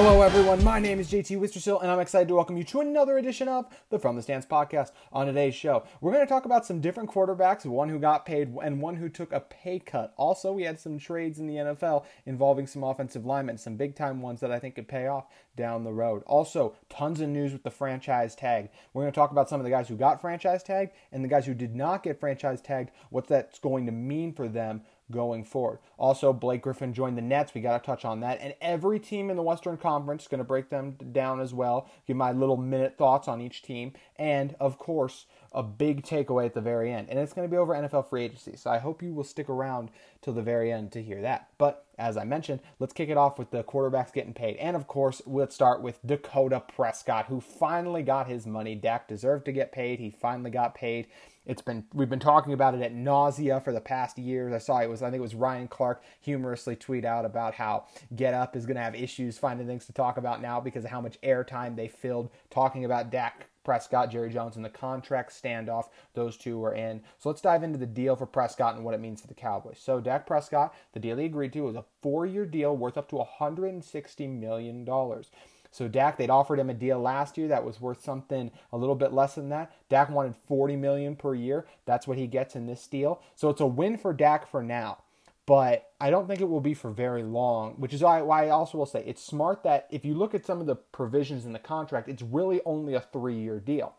Hello, everyone. My name is JT Wistrcill, and I'm excited to welcome you to another edition of the From the Stands podcast. On today's show, we're going to talk about some different quarterbacks, one who got paid and one who took a pay cut. Also, we had some trades in the NFL involving some offensive linemen, some big time ones that I think could pay off down the road. Also, tons of news with the franchise tag. We're going to talk about some of the guys who got franchise tagged and the guys who did not get franchise tagged, what that's going to mean for them going forward. Also, Blake Griffin joined the Nets. We got to touch on that. And every team in the Western Conference, is going to break them down as well, give my little minute thoughts on each team. And, of course, a big takeaway at the very end. And it's going to be over NFL free agency. So I hope you will stick around till the very end to hear that. But as I mentioned, let's kick it off with the quarterbacks getting paid. And of course, let's start with Dakota Prescott, who finally got his money. Dak deserved to get paid. He finally got paid. It's been we've been talking about it at nausea for the past years. I saw it was I think it was Ryan Clark humorously tweet out about how Get Up is going to have issues finding things to talk about now because of how much airtime they filled talking about Dak Prescott, Jerry Jones, and the contract standoff those two were in. So let's dive into the deal for Prescott and what it means for the Cowboys. So Dak Prescott, the deal he agreed to was a four-year deal worth up to 160 million dollars. So Dak, they'd offered him a deal last year that was worth something a little bit less than that. Dak wanted 40 million per year. That's what he gets in this deal. So it's a win for Dak for now. But I don't think it will be for very long, which is why, why I also will say it's smart that if you look at some of the provisions in the contract, it's really only a three year deal.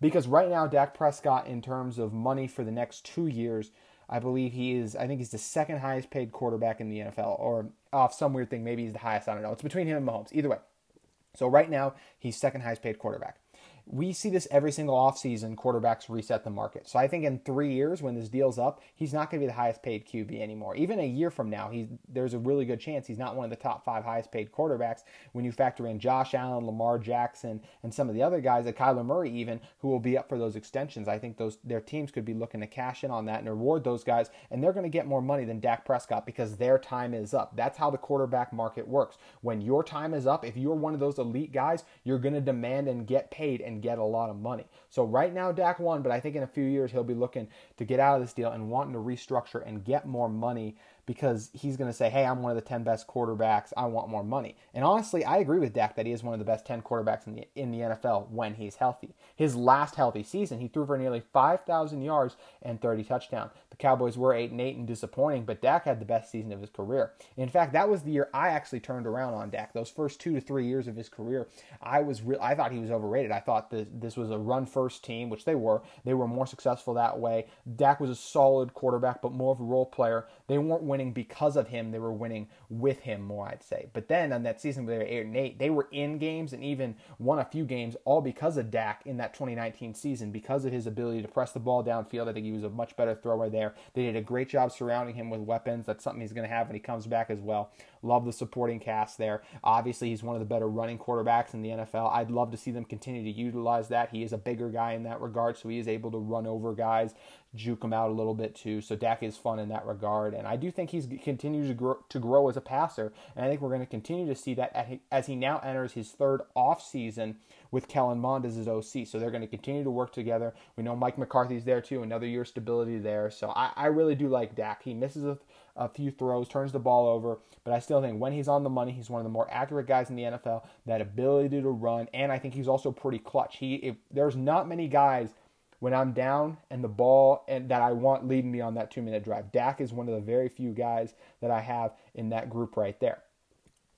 Because right now, Dak Prescott, in terms of money for the next two years, I believe he is, I think he's the second highest paid quarterback in the NFL, or off some weird thing, maybe he's the highest. I don't know. It's between him and Mahomes. Either way, so right now, he's second highest paid quarterback we see this every single offseason quarterbacks reset the market. So I think in three years when this deal's up, he's not going to be the highest paid QB anymore. Even a year from now, he's there's a really good chance he's not one of the top five highest paid quarterbacks when you factor in Josh Allen, Lamar Jackson, and some of the other guys, like Kyler Murray even, who will be up for those extensions. I think those their teams could be looking to cash in on that and reward those guys, and they're going to get more money than Dak Prescott because their time is up. That's how the quarterback market works. When your time is up, if you're one of those elite guys, you're going to demand and get paid and get a lot of money. So right now Dak won, but I think in a few years he'll be looking to get out of this deal and wanting to restructure and get more money because he's going to say, "Hey, I'm one of the 10 best quarterbacks. I want more money." And honestly, I agree with Dak that he is one of the best 10 quarterbacks in the in the NFL when he's healthy. His last healthy season, he threw for nearly 5,000 yards and 30 touchdowns. The Cowboys were 8 and 8 and disappointing, but Dak had the best season of his career. In fact, that was the year I actually turned around on Dak. Those first 2 to 3 years of his career, I was re- I thought he was overrated. I thought that this was a run first team, which they were. They were more successful that way. Dak was a solid quarterback, but more of a role player. They weren't winning because of him; they were winning with him more, I'd say. But then on that season where they were eight and eight, they were in games and even won a few games, all because of Dak in that 2019 season, because of his ability to press the ball downfield. I think he was a much better thrower there. They did a great job surrounding him with weapons. That's something he's going to have when he comes back as well. Love the supporting cast there. Obviously, he's one of the better running quarterbacks in the NFL. I'd love to see them continue to utilize that. He is a bigger guy in that regard, so he is able to run over guys, juke him out a little bit too. So Dak is fun in that regard, and I do think he's continues to grow, to grow as a passer, and I think we're going to continue to see that as he now enters his third off season with Kellen Mond as his OC. So they're going to continue to work together. We know Mike McCarthy's there too, another year of stability there. So I, I really do like Dak. He misses a, a few throws, turns the ball over, but I still think when he's on the money, he's one of the more accurate guys in the NFL. That ability to run, and I think he's also pretty clutch. He if there's not many guys when I'm down and the ball and that I want leading me on that two minute drive. Dak is one of the very few guys that I have in that group right there.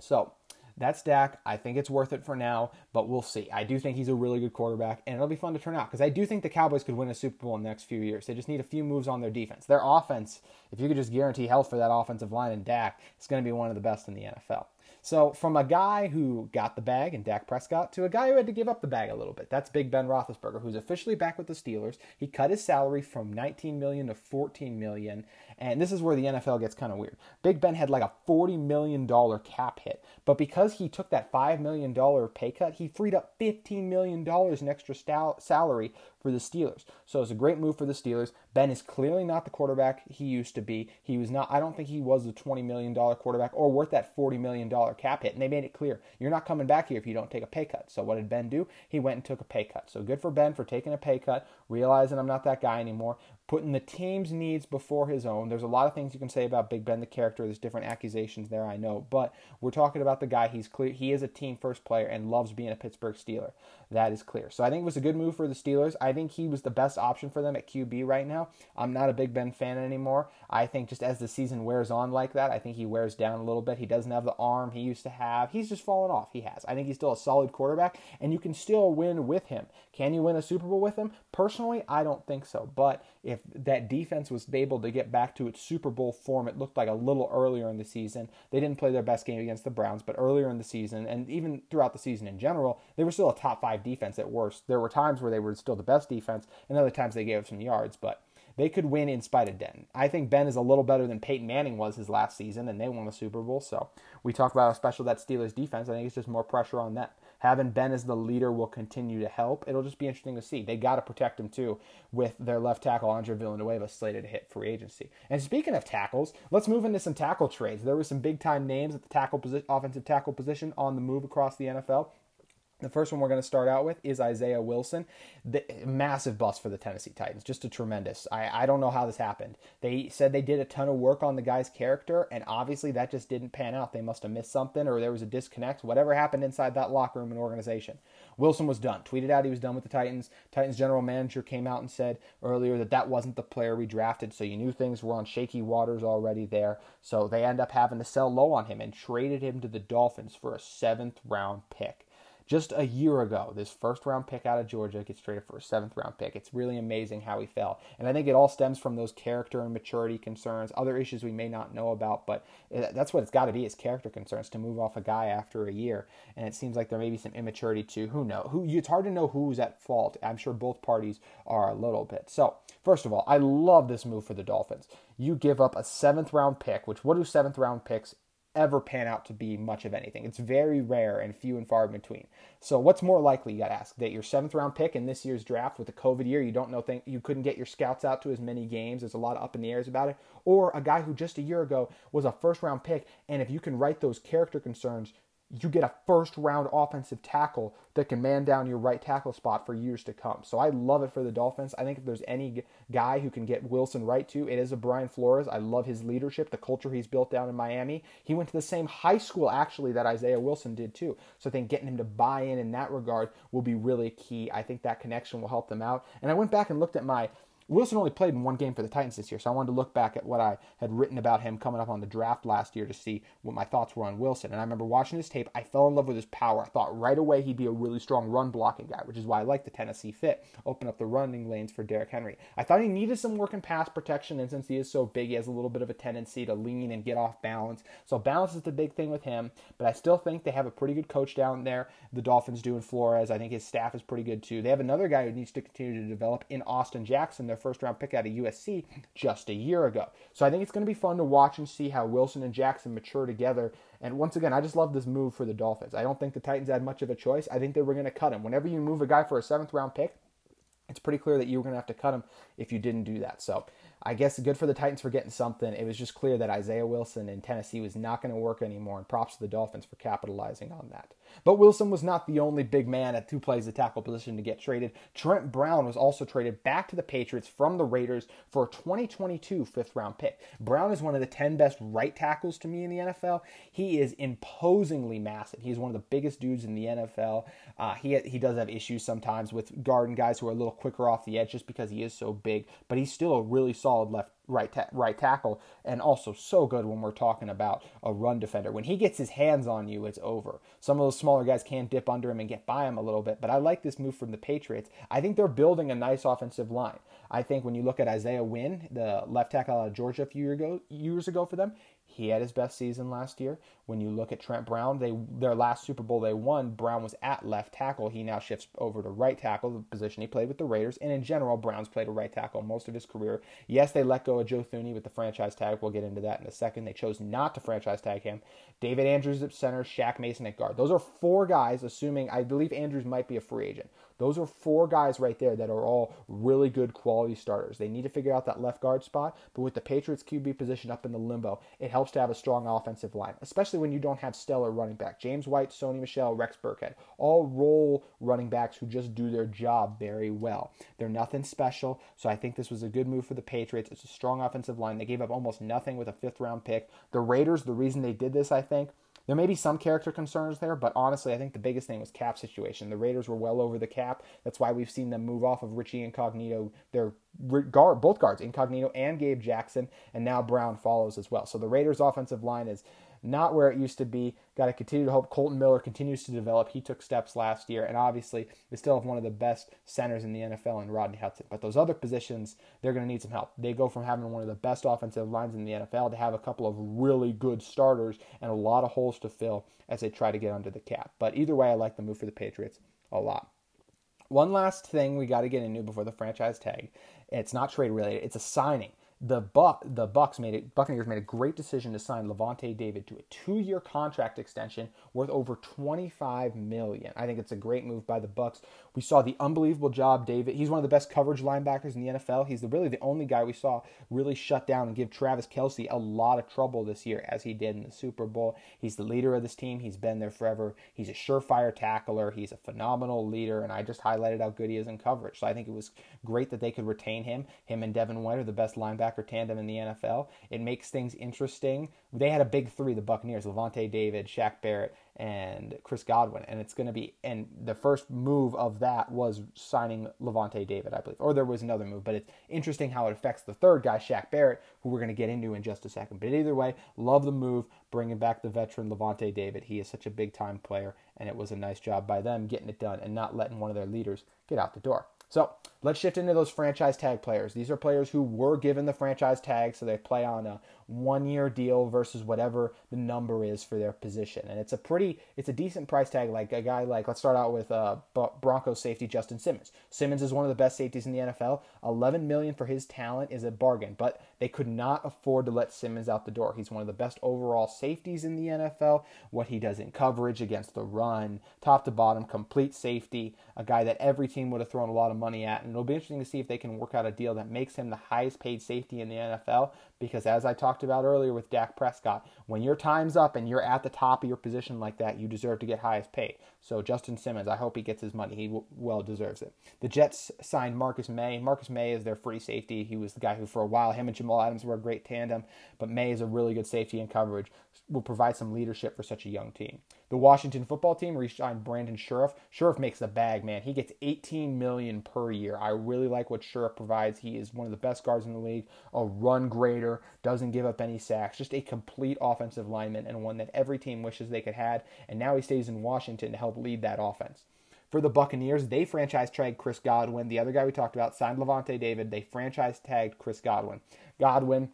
So that's Dak. I think it's worth it for now, but we'll see. I do think he's a really good quarterback, and it'll be fun to turn out because I do think the Cowboys could win a Super Bowl in the next few years. They just need a few moves on their defense. Their offense, if you could just guarantee health for that offensive line and Dak, it's going to be one of the best in the NFL. So from a guy who got the bag and Dak Prescott to a guy who had to give up the bag a little bit. That's Big Ben Roethlisberger, who's officially back with the Steelers. He cut his salary from 19 million to 14 million, and this is where the NFL gets kind of weird. Big Ben had like a 40 million dollar cap hit, but because he took that 5 million dollar pay cut, he freed up 15 million dollars in extra salary for the Steelers. So it's a great move for the Steelers. Ben is clearly not the quarterback he used to be. He was not I don't think he was the 20 million dollar quarterback or worth that 40 million dollar cap hit. And they made it clear, you're not coming back here if you don't take a pay cut. So what did Ben do? He went and took a pay cut. So good for Ben for taking a pay cut, realizing I'm not that guy anymore. Putting the team's needs before his own. There's a lot of things you can say about Big Ben, the character. There's different accusations there, I know, but we're talking about the guy. He's clear. He is a team first player and loves being a Pittsburgh Steeler. That is clear. So I think it was a good move for the Steelers. I think he was the best option for them at QB right now. I'm not a Big Ben fan anymore. I think just as the season wears on like that, I think he wears down a little bit. He doesn't have the arm he used to have. He's just fallen off. He has. I think he's still a solid quarterback, and you can still win with him. Can you win a Super Bowl with him? Personally, I don't think so. But if that defense was able to get back to its Super Bowl form, it looked like a little earlier in the season. They didn't play their best game against the Browns, but earlier in the season, and even throughout the season in general, they were still a top five defense at worst. There were times where they were still the best defense, and other times they gave up some yards, but they could win in spite of Ben. I think Ben is a little better than Peyton Manning was his last season, and they won the Super Bowl. So we talk about how special that Steelers defense. I think it's just more pressure on them having Ben as the leader will continue to help. It'll just be interesting to see. They got to protect him too with their left tackle Andre Villanueva slated to hit free agency. And speaking of tackles, let's move into some tackle trades. There were some big time names at the tackle position, offensive tackle position on the move across the NFL. The first one we're going to start out with is Isaiah Wilson. The massive bust for the Tennessee Titans. Just a tremendous. I, I don't know how this happened. They said they did a ton of work on the guy's character, and obviously that just didn't pan out. They must have missed something or there was a disconnect. Whatever happened inside that locker room and organization. Wilson was done. Tweeted out he was done with the Titans. Titans general manager came out and said earlier that that wasn't the player we drafted, so you knew things were on shaky waters already there. So they end up having to sell low on him and traded him to the Dolphins for a seventh round pick just a year ago, this first round pick out of Georgia gets traded for a seventh round pick. It's really amazing how he fell. And I think it all stems from those character and maturity concerns, other issues we may not know about, but that's what it's got to be is character concerns to move off a guy after a year. And it seems like there may be some immaturity too. Who knows? Who, it's hard to know who's at fault. I'm sure both parties are a little bit. So, first of all, I love this move for the Dolphins. You give up a seventh round pick, which what do seventh round picks ever pan out to be much of anything. It's very rare and few and far in between. So what's more likely, you got to ask, that your seventh round pick in this year's draft with the COVID year, you don't know, think you couldn't get your scouts out to as many games. There's a lot of up in the airs about it. Or a guy who just a year ago was a first round pick, and if you can write those character concerns you get a first round offensive tackle that can man down your right tackle spot for years to come. So I love it for the Dolphins. I think if there's any guy who can get Wilson right to, it is a Brian Flores. I love his leadership, the culture he's built down in Miami. He went to the same high school actually that Isaiah Wilson did too. So I think getting him to buy in in that regard will be really key. I think that connection will help them out. And I went back and looked at my Wilson only played in one game for the Titans this year, so I wanted to look back at what I had written about him coming up on the draft last year to see what my thoughts were on Wilson. And I remember watching his tape, I fell in love with his power. I thought right away he'd be a really strong run blocking guy, which is why I like the Tennessee fit, open up the running lanes for Derrick Henry. I thought he needed some work in pass protection, and since he is so big, he has a little bit of a tendency to lean and get off balance. So balance is the big thing with him, but I still think they have a pretty good coach down there. The Dolphins do in Flores. I think his staff is pretty good too. They have another guy who needs to continue to develop in Austin Jackson, their first round pick out of USC just a year ago. So I think it's going to be fun to watch and see how Wilson and Jackson mature together. And once again, I just love this move for the Dolphins. I don't think the Titans had much of a choice. I think they were going to cut him. Whenever you move a guy for a seventh round pick, it's pretty clear that you were going to have to cut him if you didn't do that. So I guess good for the Titans for getting something. It was just clear that Isaiah Wilson in Tennessee was not going to work anymore, and props to the Dolphins for capitalizing on that. But Wilson was not the only big man at who plays the tackle position to get traded. Trent Brown was also traded back to the Patriots from the Raiders for a 2022 fifth round pick. Brown is one of the 10 best right tackles to me in the NFL. He is imposingly massive. He's one of the biggest dudes in the NFL. Uh, he, he does have issues sometimes with guarding guys who are a little quicker off the edge just because he is so big, but he's still a really solid left right ta- right tackle, and also so good when we're talking about a run defender. When he gets his hands on you, it's over. Some of those smaller guys can dip under him and get by him a little bit, but I like this move from the Patriots. I think they're building a nice offensive line. I think when you look at Isaiah Wynn, the left tackle out of Georgia a few years ago, years ago for them, he had his best season last year. When you look at Trent Brown, they their last Super Bowl they won, Brown was at left tackle. He now shifts over to right tackle, the position he played with the Raiders. And in general, Brown's played a right tackle most of his career. Yes, they let go of Joe Thuney with the franchise tag. We'll get into that in a second. They chose not to franchise tag him. David Andrews at center, Shaq Mason at guard. Those are four guys, assuming I believe Andrews might be a free agent. Those are four guys right there that are all really good quality starters. They need to figure out that left guard spot, but with the Patriots QB position up in the limbo, it helps to have a strong offensive line, especially when you don't have stellar running back. James White, Sony Michel, Rex Burkhead, all role running backs who just do their job very well. They're nothing special, so I think this was a good move for the Patriots. It's a strong offensive line. They gave up almost nothing with a fifth round pick. The Raiders, the reason they did this, I think, there may be some character concerns there, but honestly, I think the biggest thing was cap situation. The Raiders were well over the cap. That's why we've seen them move off of Richie Incognito, their guard, both guards, Incognito and Gabe Jackson, and now Brown follows as well. So the Raiders' offensive line is not where it used to be. Got to continue to hope Colton Miller continues to develop. He took steps last year, and obviously they still have one of the best centers in the NFL in Rodney Hudson. But those other positions, they're going to need some help. They go from having one of the best offensive lines in the NFL to have a couple of really good starters and a lot of holes to fill as they try to get under the cap. But either way, I like the move for the Patriots a lot. One last thing we got to get into before the franchise tag. It's not trade related. It's a signing the Buck the Bucks made it Buccaneers made a great decision to sign Lavonte David to a two-year contract extension worth over 25 million. I think it's a great move by the Bucks. We saw the unbelievable job David. He's one of the best coverage linebackers in the NFL. He's the, really the only guy we saw really shut down and give Travis Kelce a lot of trouble this year, as he did in the Super Bowl. He's the leader of this team. He's been there forever. He's a surefire tackler. He's a phenomenal leader, and I just highlighted how good he is in coverage. So I think it was great that they could retain him. Him and Devin White are the best linebackers linebacker tandem in the NFL. It makes things interesting. They had a big three, the Buccaneers, Lavonte David, Shaq Barrett, and Chris Godwin. And it's going to be, and the first move of that was signing Lavonte David, I believe. Or there was another move, but it's interesting how it affects the third guy, Shaq Barrett, who we're going to get into in just a second. But either way, love the move, bringing back the veteran Lavonte David. He is such a big time player, and it was a nice job by them getting it done and not letting one of their leaders get out the door. So let's shift into those franchise tag players. These are players who were given the franchise tag, so they play on a one year deal versus whatever the number is for their position. And it's a pretty, it's a decent price tag. Like a guy like, let's start out with uh, Broncos safety Justin Simmons. Simmons is one of the best safeties in the NFL. 11 million for his talent is a bargain, but they could not afford to let Simmons out the door. He's one of the best overall safeties in the NFL. What he does in coverage against the run, top to bottom, complete safety, a guy that every team would have thrown a lot of money at. And it'll be interesting to see if they can work out a deal that makes him the highest paid safety in the NFL. Because as I talked about earlier with Dak Prescott, when your time's up and you're at the top of your position like that, you deserve to get highest paid. So Justin Simmons, I hope he gets his money. He well deserves it. The Jets signed Marcus Maye. Marcus Maye is their free safety. He was the guy who, for a while, him and Jamal Adams were a great tandem. But Maye is a really good safety and coverage. Will provide some leadership for such a young team. The Washington football team re-signed Brandon Scherff. Scherff makes the bag, man. He gets 18 million per year. I really like what Scherff provides. He is one of the best guards in the league. A run grader, doesn't give up any sacks. Just a complete offensive lineman and one that every team wishes they could have. And now he stays in Washington to help lead that offense. For the Buccaneers, they franchise tagged Chris Godwin. The other guy we talked about signed Lavonte David. They franchise tagged Chris Godwin. Godwin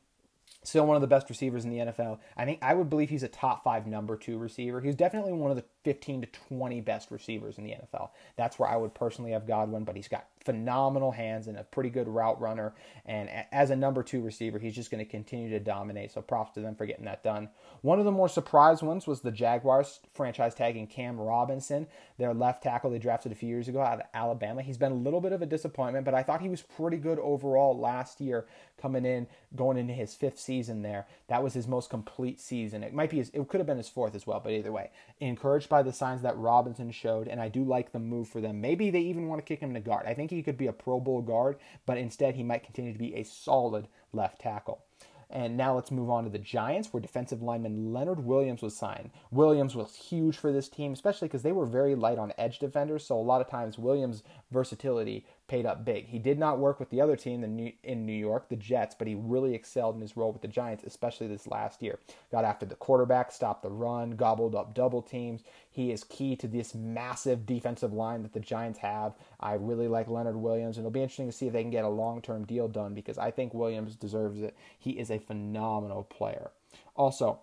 still one of the best receivers in the NFL. I think I would believe he's a top five number two receiver. He's definitely one of the 15 to 20 best receivers in the NFL. That's where I would personally have Godwin, but he's got phenomenal hands and a pretty good route runner. And as a number two receiver, he's just going to continue to dominate. So props to them for getting that done. One of the more surprise ones was the Jaguars franchise tagging Cam Robinson, their left tackle they drafted a few years ago out of Alabama. He's been a little bit of a disappointment, but I thought he was pretty good overall last year coming in, going into his fifth season there. That was his most complete season. It might be his, it could have been his fourth as well, but either way, encouraged by the signs that Robinson showed, and I do like the move for them. Maybe they even want to kick him to guard. I think he could be a Pro Bowl guard, but instead he might continue to be a solid left tackle. And now let's move on to the Giants, where defensive lineman Leonard Williams was signed. Williams was huge for this team, especially because they were very light on edge defenders. So a lot of times Williams' versatility paid up big. He did not work with the other team in New York, the Jets, but he really excelled in his role with the Giants, especially this last year. Got after the quarterback, stopped the run, gobbled up double teams. He is key to this massive defensive line that the Giants have. I really like Leonard Williams, and it'll be interesting to see if they can get a long term deal done because I think Williams deserves it. He is a phenomenal player. Also,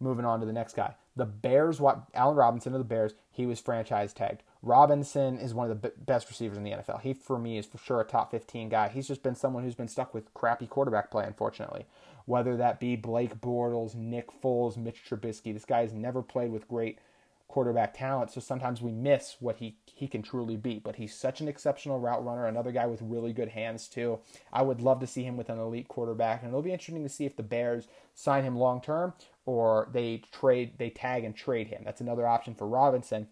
moving on to the next guy. The Bears, what Allen Robinson of the Bears, he was franchise tagged. Robinson is one of the best receivers in the NFL. He, for me, is for sure a top 15 guy. He's just been someone who's been stuck with crappy quarterback play, unfortunately. Whether that be Blake Bortles, Nick Foles, Mitch Trubisky, this guy has never played with great quarterback talent, so sometimes we miss what he he can truly be. But he's such an exceptional route runner, another guy with really good hands too. I would love to see him with an elite quarterback, and it'll be interesting to see if the Bears sign him long term or they trade they tag and trade him. That's another option for Robinson,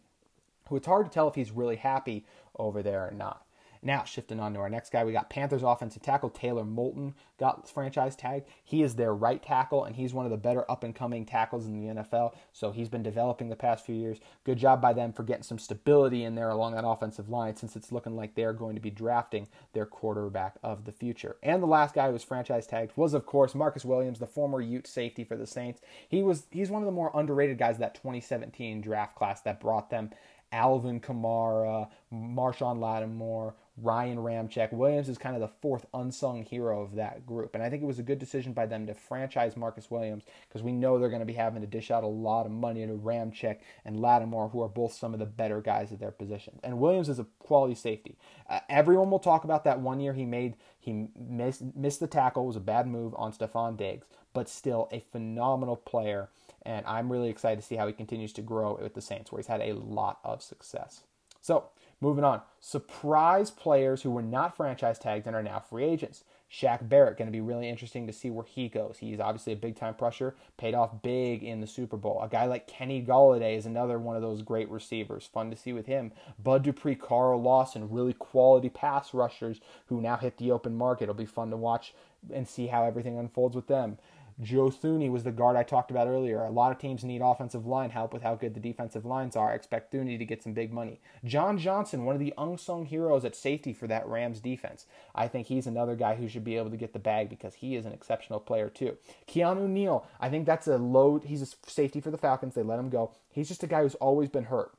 who it's hard to tell if he's really happy over there or not. Now, shifting on to our next guy, we got Panthers offensive tackle Taylor Moton got franchise tag. He is their right tackle, and he's one of the better up and coming tackles in the NFL. So he's been developing the past few years. Good job by them for getting some stability in there along that offensive line, since it's looking like they're going to be drafting their quarterback of the future. And the last guy who was franchise tagged was, of course, Marcus Williams, the former Ute safety for the Saints. He was he's one of the more underrated guys that 2017 draft class that brought them Alvin Kamara, Marshon Lattimore, Ryan Ramczyk. Williams is kind of the fourth unsung hero of that group. And I think it was a good decision by them to franchise Marcus Williams because we know they're going to be having to dish out a lot of money to Ramczyk and Lattimore, who are both some of the better guys at their positions. And Williams is a quality safety. Uh, everyone will talk about that one year he made, he missed, missed the tackle, was a bad move on Stefon Diggs, but still a phenomenal player. And I'm really excited to see how he continues to grow with the Saints, where he's had a lot of success. So, moving on. Surprise players who were not franchise tagged and are now free agents. Shaq Barrett, going to be really interesting to see where he goes. He's obviously a big time pressure, paid off big in the Super Bowl. A guy like Kenny Golladay is another one of those great receivers. Fun to see with him. Bud Dupree, Carl Lawson, really quality pass rushers who now hit the open market. It'll be fun to watch and see how everything unfolds with them. Joe Thuney was the guard I talked about earlier. A lot of teams need offensive line help with how good the defensive lines are. I expect Thuney to get some big money. John Johnson, one of the unsung heroes at safety for that Rams defense. I think he's another guy who should be able to get the bag because he is an exceptional player too. Keanu Neal, I think that's a load. He's a safety for the Falcons. They let him go. He's just a guy who's always been hurt.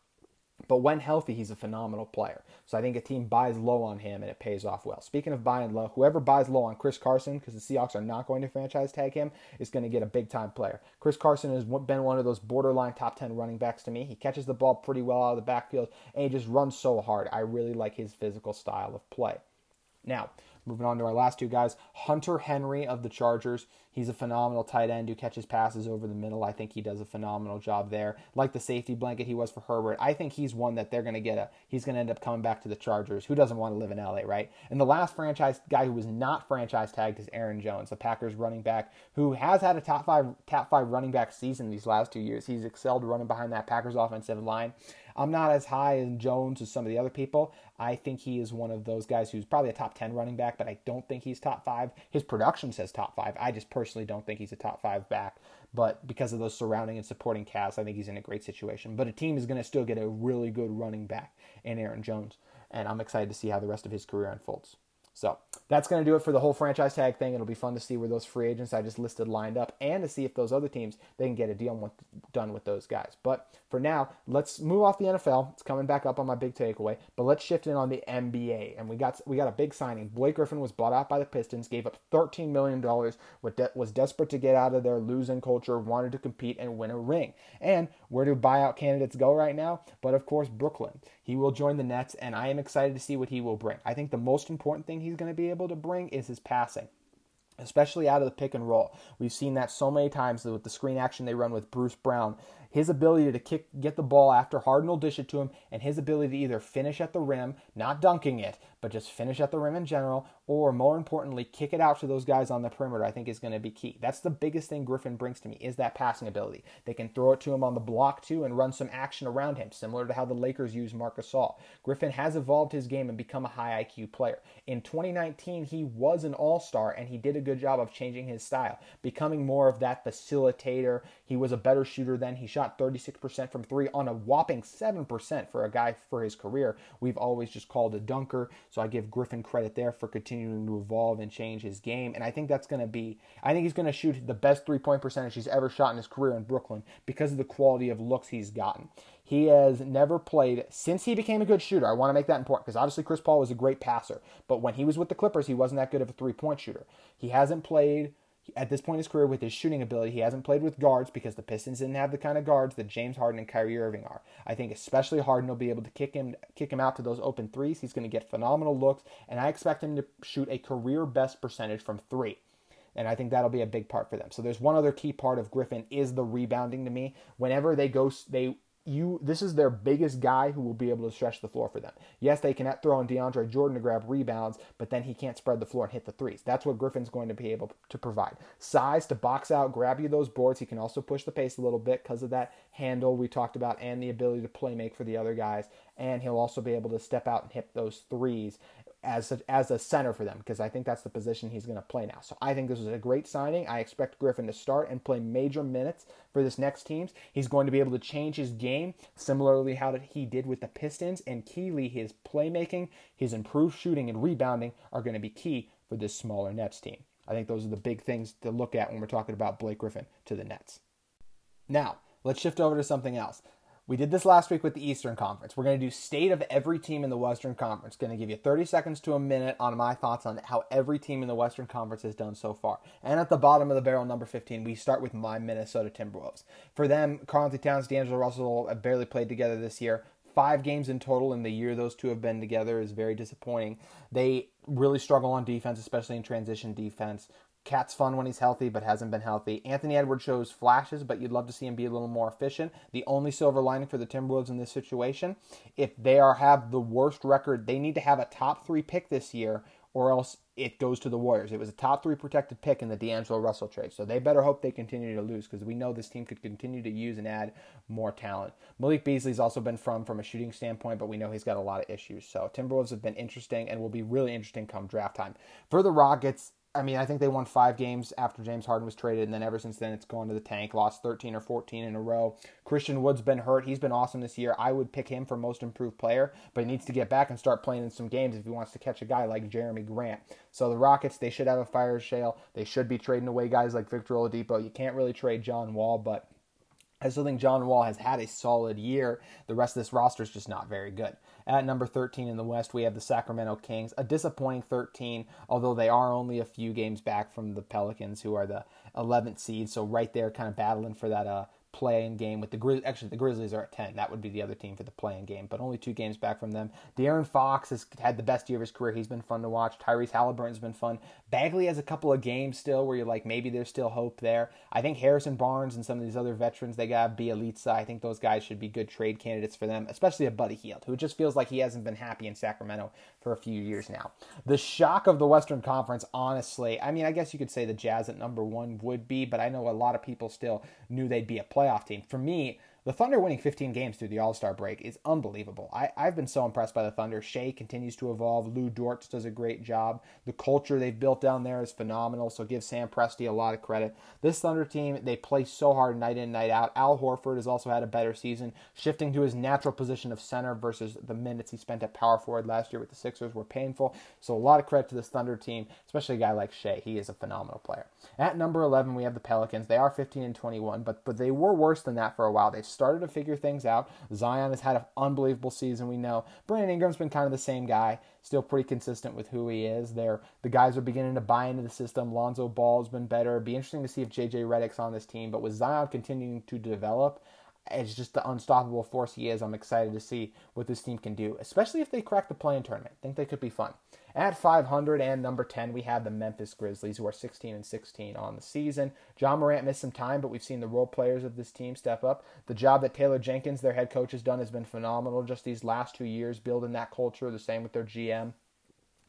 But when healthy, he's a phenomenal player. So I think a team buys low on him and it pays off well. Speaking of buying low, whoever buys low on Chris Carson, because the Seahawks are not going to franchise tag him, is going to get a big time player. Chris Carson has been one of those borderline top 10 running backs to me. He catches the ball pretty well out of the backfield and he just runs so hard. I really like his physical style of play. Now, moving on to our last two guys Hunter Henry of the Chargers. He's a phenomenal tight end who catches passes over the middle. I think he does a phenomenal job there. Like the safety blanket he was for Herbert, I think he's one that they're going to get a. He's going to end up coming back to the Chargers. Who doesn't want to live in LA, right? And the last franchise guy who was not franchise tagged is Aaron Jones, the Packers running back who has had a top five top five running back season these last two years. He's excelled running behind that Packers offensive line. I'm not as high in Jones as some of the other people. I think he is one of those guys who's probably a top 10 running back, but I don't think he's top five. His production says top five. I just personally don't think he's a top five back. But because of those surrounding and supporting cast, I think he's in a great situation. But a team is going to still get a really good running back in Aaron Jones. And I'm excited to see how the rest of his career unfolds. So that's going to do it for the whole franchise tag thing. It'll be fun to see where those free agents I just listed lined up and to see if those other teams they can get a deal with, done with those guys. But for now, let's move off the NFL. It's coming back up on my big takeaway, but let's shift in on the NBA. And we got we got a big signing. Blake Griffin was bought out by the Pistons, gave up 13 million dollars, was desperate to get out of their losing culture, wanted to compete and win a ring. And where do buyout candidates go right now? But of course, Brooklyn. He will join the Nets, and I am excited to see what he will bring. I think the most important thing he's going to be able to bring is his passing especially out of the pick and roll. We've seen that so many times with the screen action they run with Bruce Brown his ability to kick, get the ball after Harden will dish it to him, and his ability to either finish at the rim, not dunking it, but just finish at the rim in general, or more importantly, kick it out to those guys on the perimeter, I think is going to be key. That's the biggest thing Griffin brings to me is that passing ability. They can throw it to him on the block too and run some action around him, similar to how the Lakers use Marcus Gasol. Griffin has evolved his game and become a high IQ player. In 2019, he was an all-star and he did a good job of changing his style, becoming more of that facilitator. He was a better shooter than he shot 36% from three on a whopping 7% for a guy for his career. We've always just called a dunker. So I give Griffin credit there for continuing to evolve and change his game. And I think that's going to be, I think he's going to shoot the best three point percentage he's ever shot in his career in Brooklyn because of the quality of looks he's gotten. He has never played since he became a good shooter. I want to make that important because obviously Chris Paul was a great passer, but when he was with the Clippers, he wasn't that good of a three point shooter. He hasn't played at this point in his career with his shooting ability, he hasn't played with guards because the Pistons didn't have the kind of guards that James Harden and Kyrie Irving are. I think especially Harden will be able to kick him kick him out to those open threes. He's going to get phenomenal looks, and I expect him to shoot a career best percentage from three. And I think that'll be a big part for them. So there's one other key part of Griffin is the rebounding to me. Whenever they go they you this is their biggest guy who will be able to stretch the floor for them. Yes, they can throw in DeAndre Jordan to grab rebounds, but then he can't spread the floor and hit the threes. That's what Griffin's going to be able to provide. Size to box out, grab you those boards. He can also push the pace a little bit because of that handle we talked about and the ability to play make for the other guys. And he'll also be able to step out and hit those threes as a, as a center for them because I think that's the position he's going to play now. So I think this is a great signing. I expect Griffin to start and play major minutes for this next team. He's going to be able to change his game similarly how he did with the Pistons and Keeley his playmaking, his improved shooting and rebounding are going to be key for this smaller Nets team. I think those are the big things to look at when we're talking about Blake Griffin to the Nets. Now, let's shift over to something else. We did this last week with the Eastern Conference. We're going to do state of every team in the Western Conference. Going to give you 30 seconds to a minute on my thoughts on how every team in the Western Conference has done so far. And at the bottom of the barrel, number 15, we start with my Minnesota Timberwolves. For them, Karl-Anthony Towns, D'Angelo Russell have barely played together this year. Five games in total in the year those two have been together is very disappointing. They really struggle on defense, especially in transition defense. KAT's fun when he's healthy, but hasn't been healthy. Anthony Edwards shows flashes, but you'd love to see him be a little more efficient. The only silver lining for the Timberwolves in this situation, if they are have the worst record, they need to have a top three pick this year, or else it goes to the Warriors. It was a top three protected pick in the D'Angelo Russell trade, so they better hope they continue to lose because we know this team could continue to use and add more talent. Malik Beasley's also been from from a shooting standpoint, but we know he's got a lot of issues. So Timberwolves have been interesting and will be really interesting come draft time. For the Rockets, I mean, I think they won five games after James Harden was traded, and then ever since then it's gone to the tank. Lost 13 or 14 in a row. Christian Wood's been hurt. He's been awesome this year. I would pick him for most improved player, but he needs to get back and start playing in some games if he wants to catch a guy like Jerami Grant. So the Rockets, they should have a fire sale. They should be trading away guys like Victor Oladipo. You can't really trade John Wall, but I still think John Wall has had a solid year. The rest of this roster is just not very good. At number 13 in the West, we have the Sacramento Kings, a disappointing 13, although they are only a few games back from the Pelicans, who are the 11th seed. So right there, kind of battling for that uh, play-in game with the Grizz. Actually, the Grizzlies are at ten. That would be the other team for the play-in game, but only two games back from them. De'Aaron Fox has had the best year of his career. He's been fun to watch. Tyrese Haliburton's been fun. Bagley has a couple of games still where you're like maybe there's still hope there. I think Harrison Barnes and some of these other veterans they got Bjelica. I think those guys should be good trade candidates for them, especially a Buddy Hield, who just feels like he hasn't been happy in Sacramento for a few years now. The shock of the Western Conference, honestly, I mean, I guess you could say the Jazz at number one would be, but I know a lot of people still knew they'd be a playoff team. For me, the Thunder winning 15 games through the All Star break is unbelievable. I, I've been so impressed by the Thunder. Shai continues to evolve. Lu Dort does a great job. The culture they've built down there is phenomenal, so give Sam Presti a lot of credit. This Thunder team, they play so hard night in, night out. Al Horford has also had a better season, shifting to his natural position of center versus the minutes he spent at power forward last year with the Sixers were painful. So a lot of credit to this Thunder team, especially a guy like Shai. He is a phenomenal player. At number 11, we have the Pelicans. They are 15 and 21, but but they were worse than that for a while. They started to figure things out. Zion has had an unbelievable season, we know. Brandon Ingram's been kind of the same guy, still pretty consistent with who he is. There, the guys are beginning to buy into the system. Lonzo Ball has been better. It'd be interesting to see if JJ Redick's on this team, but with Zion continuing to develop, it's just the unstoppable force he is. I'm excited to see what this team can do, especially if they crack the play-in tournament. I think they could be fun. At 500 and number 10, we have the Memphis Grizzlies, who are 16 and 16 on the season. John Morant missed some time, but we've seen the role players of this team step up. The job that Taylor Jenkins, their head coach, has done has been phenomenal just these last two years, building that culture. The same with their GM.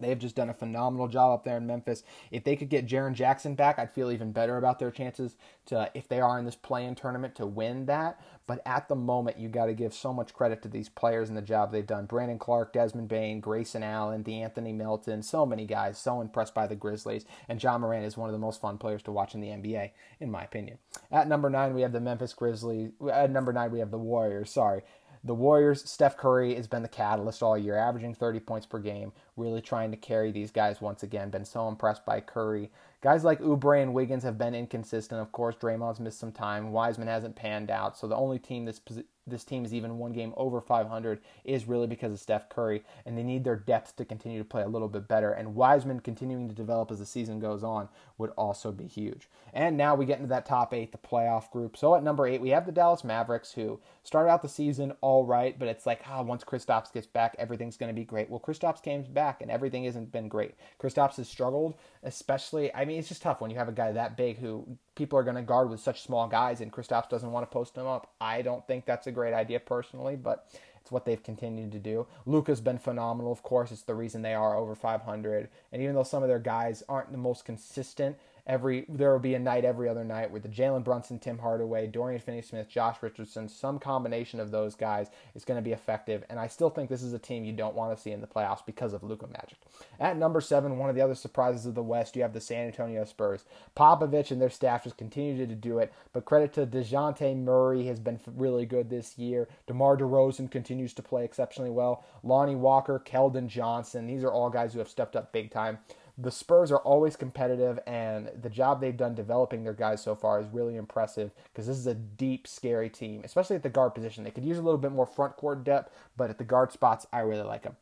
They've just done a phenomenal job up there in Memphis. If they could get Jaren Jackson back, I'd feel even better about their chances to, if they are in this play-in tournament, to win that. But at the moment, you got to give so much credit to these players and the job they've done. Brandon Clarke, Desmond Bane, Grayson Allen, De'Anthony Melton, so many guys. So impressed by the Grizzlies. And John Morant is one of the most fun players to watch in the NBA, in my opinion. At number nine, we have the Memphis Grizzlies. At number nine, we have the Warriors. Sorry. The Warriors, Steph Curry has been the catalyst all year, averaging 30 points per game, really trying to carry these guys once again. Been so impressed by Curry. Guys like Oubre and Wiggins have been inconsistent. Of course, Draymond's missed some time. Wiseman hasn't panned out. So the only team this this team is even one game over 500 is really because of Steph Curry, and they need their depth to continue to play a little bit better. And Wiseman continuing to develop as the season goes on would also be huge. And now we get into that top eight, the playoff group. So at number eight, we have the Dallas Mavericks, who started out the season all right, but it's like, ah, once Kristaps gets back, everything's going to be great. Well, Kristaps came back, and everything hasn't been great. Kristaps has struggled, especially. I mean, it's just tough when you have a guy that big who people are going to guard with such small guys, and Kristaps doesn't want to post them up. I don't think that's a great idea personally, but it's what they've continued to do. Luka's been phenomenal, of course. It's the reason they are over 500. And even though some of their guys aren't the most consistent, every there will be a night every other night with the Jalen Brunson, Tim Hardaway, Dorian Finney-Smith, Josh Richardson. Some combination of those guys is going to be effective, and I still think this is a team you don't want to see in the playoffs because of Luka Magic. At number seven, one of the other surprises of the West, you have the San Antonio Spurs. Popovich and their staff just continue to do it, but credit to Dejounte Murray has been really good this year. DeMar DeRozan continues to play exceptionally well. Lonnie Walker, Keldon Johnson, these are all guys who have stepped up big time the Spurs are always competitive, and the job they've done developing their guys so far is really impressive because this is a deep, scary team, especially at the guard position. They could use a little bit more front court depth, but at the guard spots, I really like them.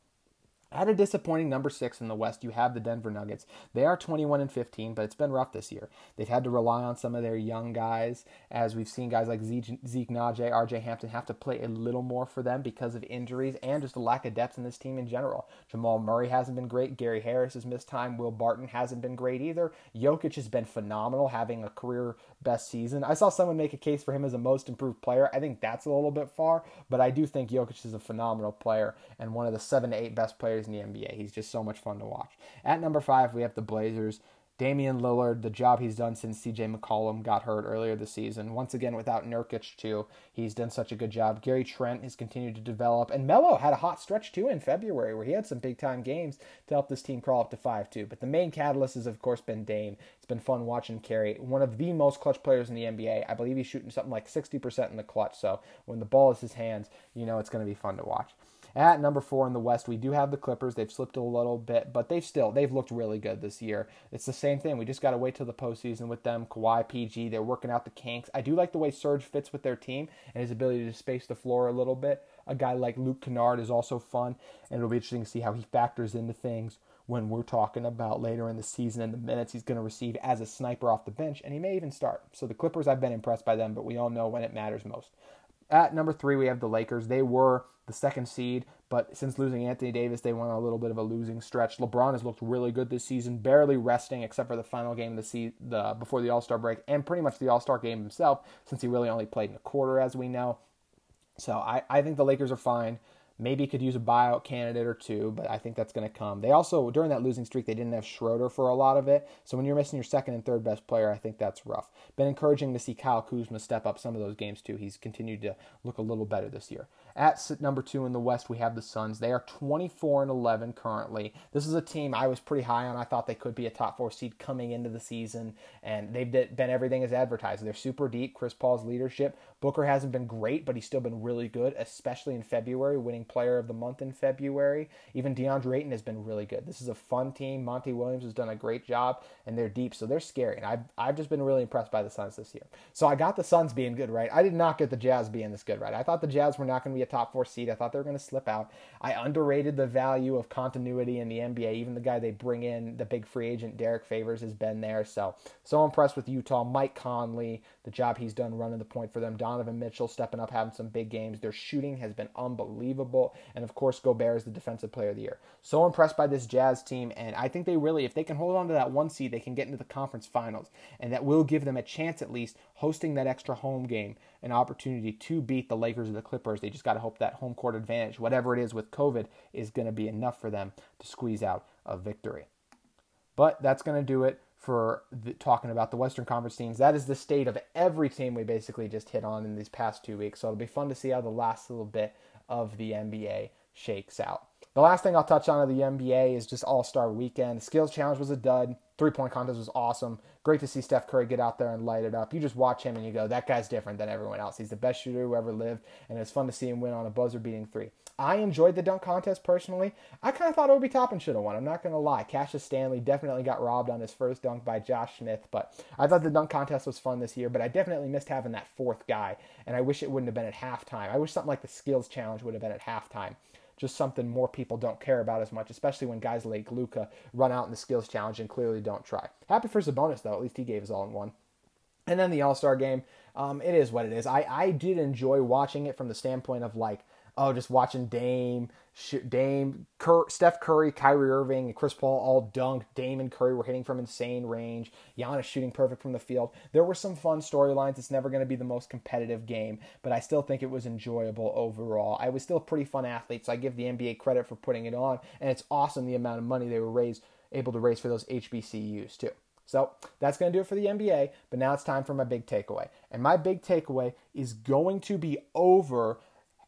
At a disappointing number six in the West, you have the Denver Nuggets. They are 21 and 15, but it's been rough this year. They've had to rely on some of their young guys, as we've seen guys like Zeke, Zeke Nnaji, RJ Hampton have to play a little more for them because of injuries and just a lack of depth in this team in general. Jamal Murray hasn't been great. Gary Harris has missed time. Will Barton hasn't been great either. Jokic has been phenomenal, having a career best season. I saw someone make a case for him as a most improved player. I think that's a little bit far, but I do think Jokic is a phenomenal player and one of the seven to eight best players in the NBA. He's just so much fun to watch. At number five, we have the Blazers. Damian Lillard, the job he's done since CJ McCollum got hurt earlier this season. Once again, without Nurkic, too, he's done such a good job. Gary Trent has continued to develop. And Melo had a hot stretch, too, in February where he had some big time games to help this team crawl up to 5 2. But the main catalyst has, of course, been Dame. It's been fun watching carry. One of the most clutch players in the NBA. I believe he's shooting something like 60% in the clutch. So when the ball is his hands, you know it's going to be fun to watch. At number four in the West, we do have the Clippers. They've slipped a little bit, but they've still they've looked really good this year. It's the same thing. We just got to wait till the postseason with them. Kawhi, PG, they're working out the kinks. I do like the way Serge fits with their team and his ability to space the floor a little bit. A guy like Luke Kennard is also fun, and it'll be interesting to see how he factors into things when we're talking about later in the season and the minutes he's going to receive as a sniper off the bench, and he may even start. So the Clippers, I've been impressed by them, but we all know when it matters most. At number three, we have the Lakers. They were the second seed, but since losing Anthony Davis, they went on a little bit of a losing stretch. LeBron has looked really good this season, barely resting except for the final game of the season the, before the All Star break, and pretty much the All Star game himself, since he really only played in a quarter, as we know. So I, I think the Lakers are fine. Maybe could use a buyout candidate or two, but I think that's going to come. They also, during that losing streak, they didn't have Schroeder for a lot of it. So when you're missing your second and third best player, I think that's rough. Been encouraging to see Kyle Kuzma step up some of those games too. He's continued to look a little better this year. At number two in the West, we have the Suns. They are 24 and 11 currently. This is a team I was pretty high on. I thought they could be a top four seed coming into the season, and they've been everything as advertised. They're super deep. Chris Paul's leadership. Booker hasn't been great, but he's still been really good, especially in February, winning Player of the Month in February. Even DeAndre Ayton has been really good. This is a fun team. Monty Williams has done a great job, and they're deep, so they're scary. And I've I've just been really impressed by the Suns this year. So I got the Suns being good, right? I did not get the Jazz being this good, right? I thought the Jazz were not going to be a top four seed. I thought they were going to slip out. I underrated the value of continuity in the NBA. Even the guy they bring in, the big free agent Derrick Favors, has been there. So, so impressed with Utah. Mike Conley, the job he's done running the point for them. Donovan Mitchell stepping up, having some big games. Their shooting has been unbelievable. And of course, Gobert is the defensive player of the year. So impressed by this Jazz team. And I think they really, if they can hold on to that one seed, they can get into the conference finals. And that will give them a chance at least hosting that extra home game, an opportunity to beat the Lakers or the Clippers. They just got to hope that home court advantage, whatever it is with COVID, is going to be enough for them to squeeze out a victory. But that's going to do it for the, talking about the Western Conference teams. That is the state of every team we basically just hit on in these past two weeks. So it'll be fun to see how the last little bit of the NBA shakes out. The last thing I'll touch on of the NBA is just All Star Weekend. Skills Challenge was a dud. Three point contest was awesome. Great to see Steph Curry get out there and light it up. You just watch him and you go, that guy's different than everyone else. He's the best shooter who ever lived, and it's fun to see him win on a buzzer beating three. I enjoyed the dunk contest personally. I kind of thought Obi Toppin should have won. I'm not going to lie. Cassius Stanley definitely got robbed on his first dunk by Josh Smith, but I thought the dunk contest was fun this year, but I definitely missed having that fourth guy, and I wish it wouldn't have been at halftime. I wish something like the skills challenge would have been at halftime just something more people don't care about as much, especially when guys like Luka run out in the skills challenge and clearly don't try. Happy for Sabonis though, at least he gave his all in one. And then the All Star game, um, it is what it is. I, I did enjoy watching it from the standpoint of like oh, just watching Dame, Dame, Cur- Steph Curry, Kyrie Irving, and Chris Paul all dunk. Dame and Curry were hitting from insane range. Giannis shooting perfect from the field. There were some fun storylines. It's never going to be the most competitive game, but I still think it was enjoyable overall. I was still a pretty fun athlete, so I give the NBA credit for putting it on, and it's awesome the amount of money they were raised able to raise for those HBCUs too. So that's going to do it for the NBA, but now it's time for my big takeaway. And my big takeaway is going to be over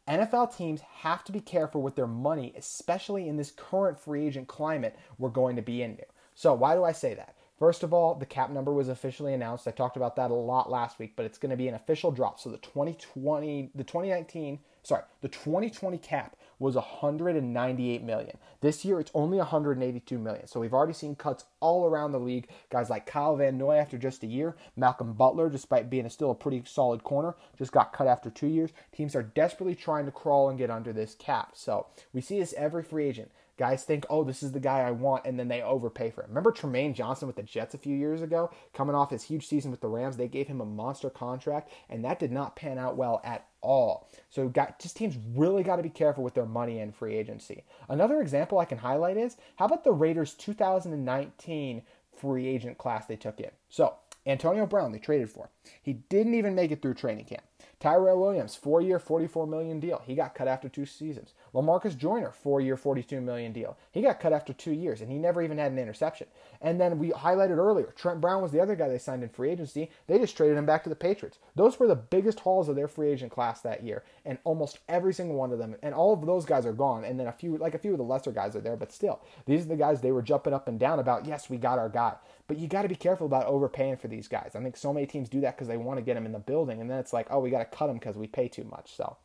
NFL teams have to be careful with their money, especially in this current free agent climate we're going to be in. So, why do I say that? First of all, the cap number was officially announced. I talked about that a lot last week, but it's going to be an official drop. So the 2020, the 2019, sorry, the 2020 cap was 198 million. This year it's only 182 million. So we've already seen cuts all around the league. Guys like Kyle Van Noy after just a year, Malcolm Butler, despite being a still a pretty solid corner, just got cut after two years. Teams are desperately trying to crawl and get under this cap. So we see this every free agent. Guys think, oh, this is the guy I want, and then they overpay for him. Remember Trumaine Johnson with the Jets a few years ago? Coming off his huge season with the Rams, they gave him a monster contract, and that did not pan out well at all. So got just teams really got to be careful with their money in free agency. Another example I can highlight is how about the Raiders 2019 free agent class they took in? So Antonio Brown they traded for. He didn't even make it through training camp. Tyrell Williams, four year, 44 million deal. He got cut after two seasons. Lamarcus Joyner, four year, 42 million deal. He got cut after two years, and he never even had an interception. And then we highlighted earlier, Trent Brown was the other guy they signed in free agency. They just traded him back to the Patriots. Those were the biggest hauls of their free agent class that year, and almost every single one of them, and all of those guys are gone. And then a few, like a few of the lesser guys are there, but still, these are the guys they were jumping up and down about. Yes, we got our guy. But you got to be careful about overpaying for these guys. I think so many teams do that because they want to get them in the building, and then it's like, oh, we got to cut them because we pay too much. So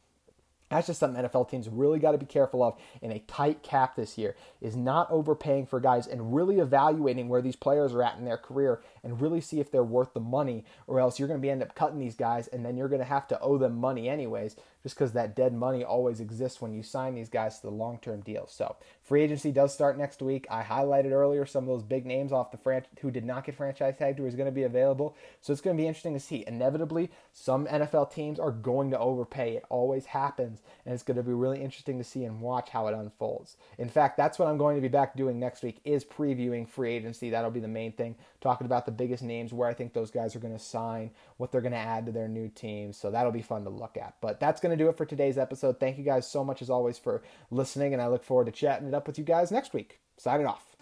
that's just something NFL teams really got to be careful of in a tight cap this year is not overpaying for guys and really evaluating where these players are at in their career and really see if they're worth the money or else you're going to be end up cutting these guys and then you're going to have to owe them money anyways just because that dead money always exists when you sign these guys to the long-term deals. So free agency does start next week. I highlighted earlier some of those big names off the franchise who did not get franchise tagged who is going to be available. So it's going to be interesting to see. Inevitably, some NFL teams are going to overpay. It always happens, and it's going to be really interesting to see and watch how it unfolds. In fact, that's what I'm going to be back doing next week is previewing free agency. That'll be the main thing, talking about the biggest names, where I think those guys are going to sign, what they're going to add to their new teams. So that'll be fun to look at. But that's going to do it for today's episode. Thank you guys so much as always for listening, and I look forward to chatting it up with you guys next week. Signing off.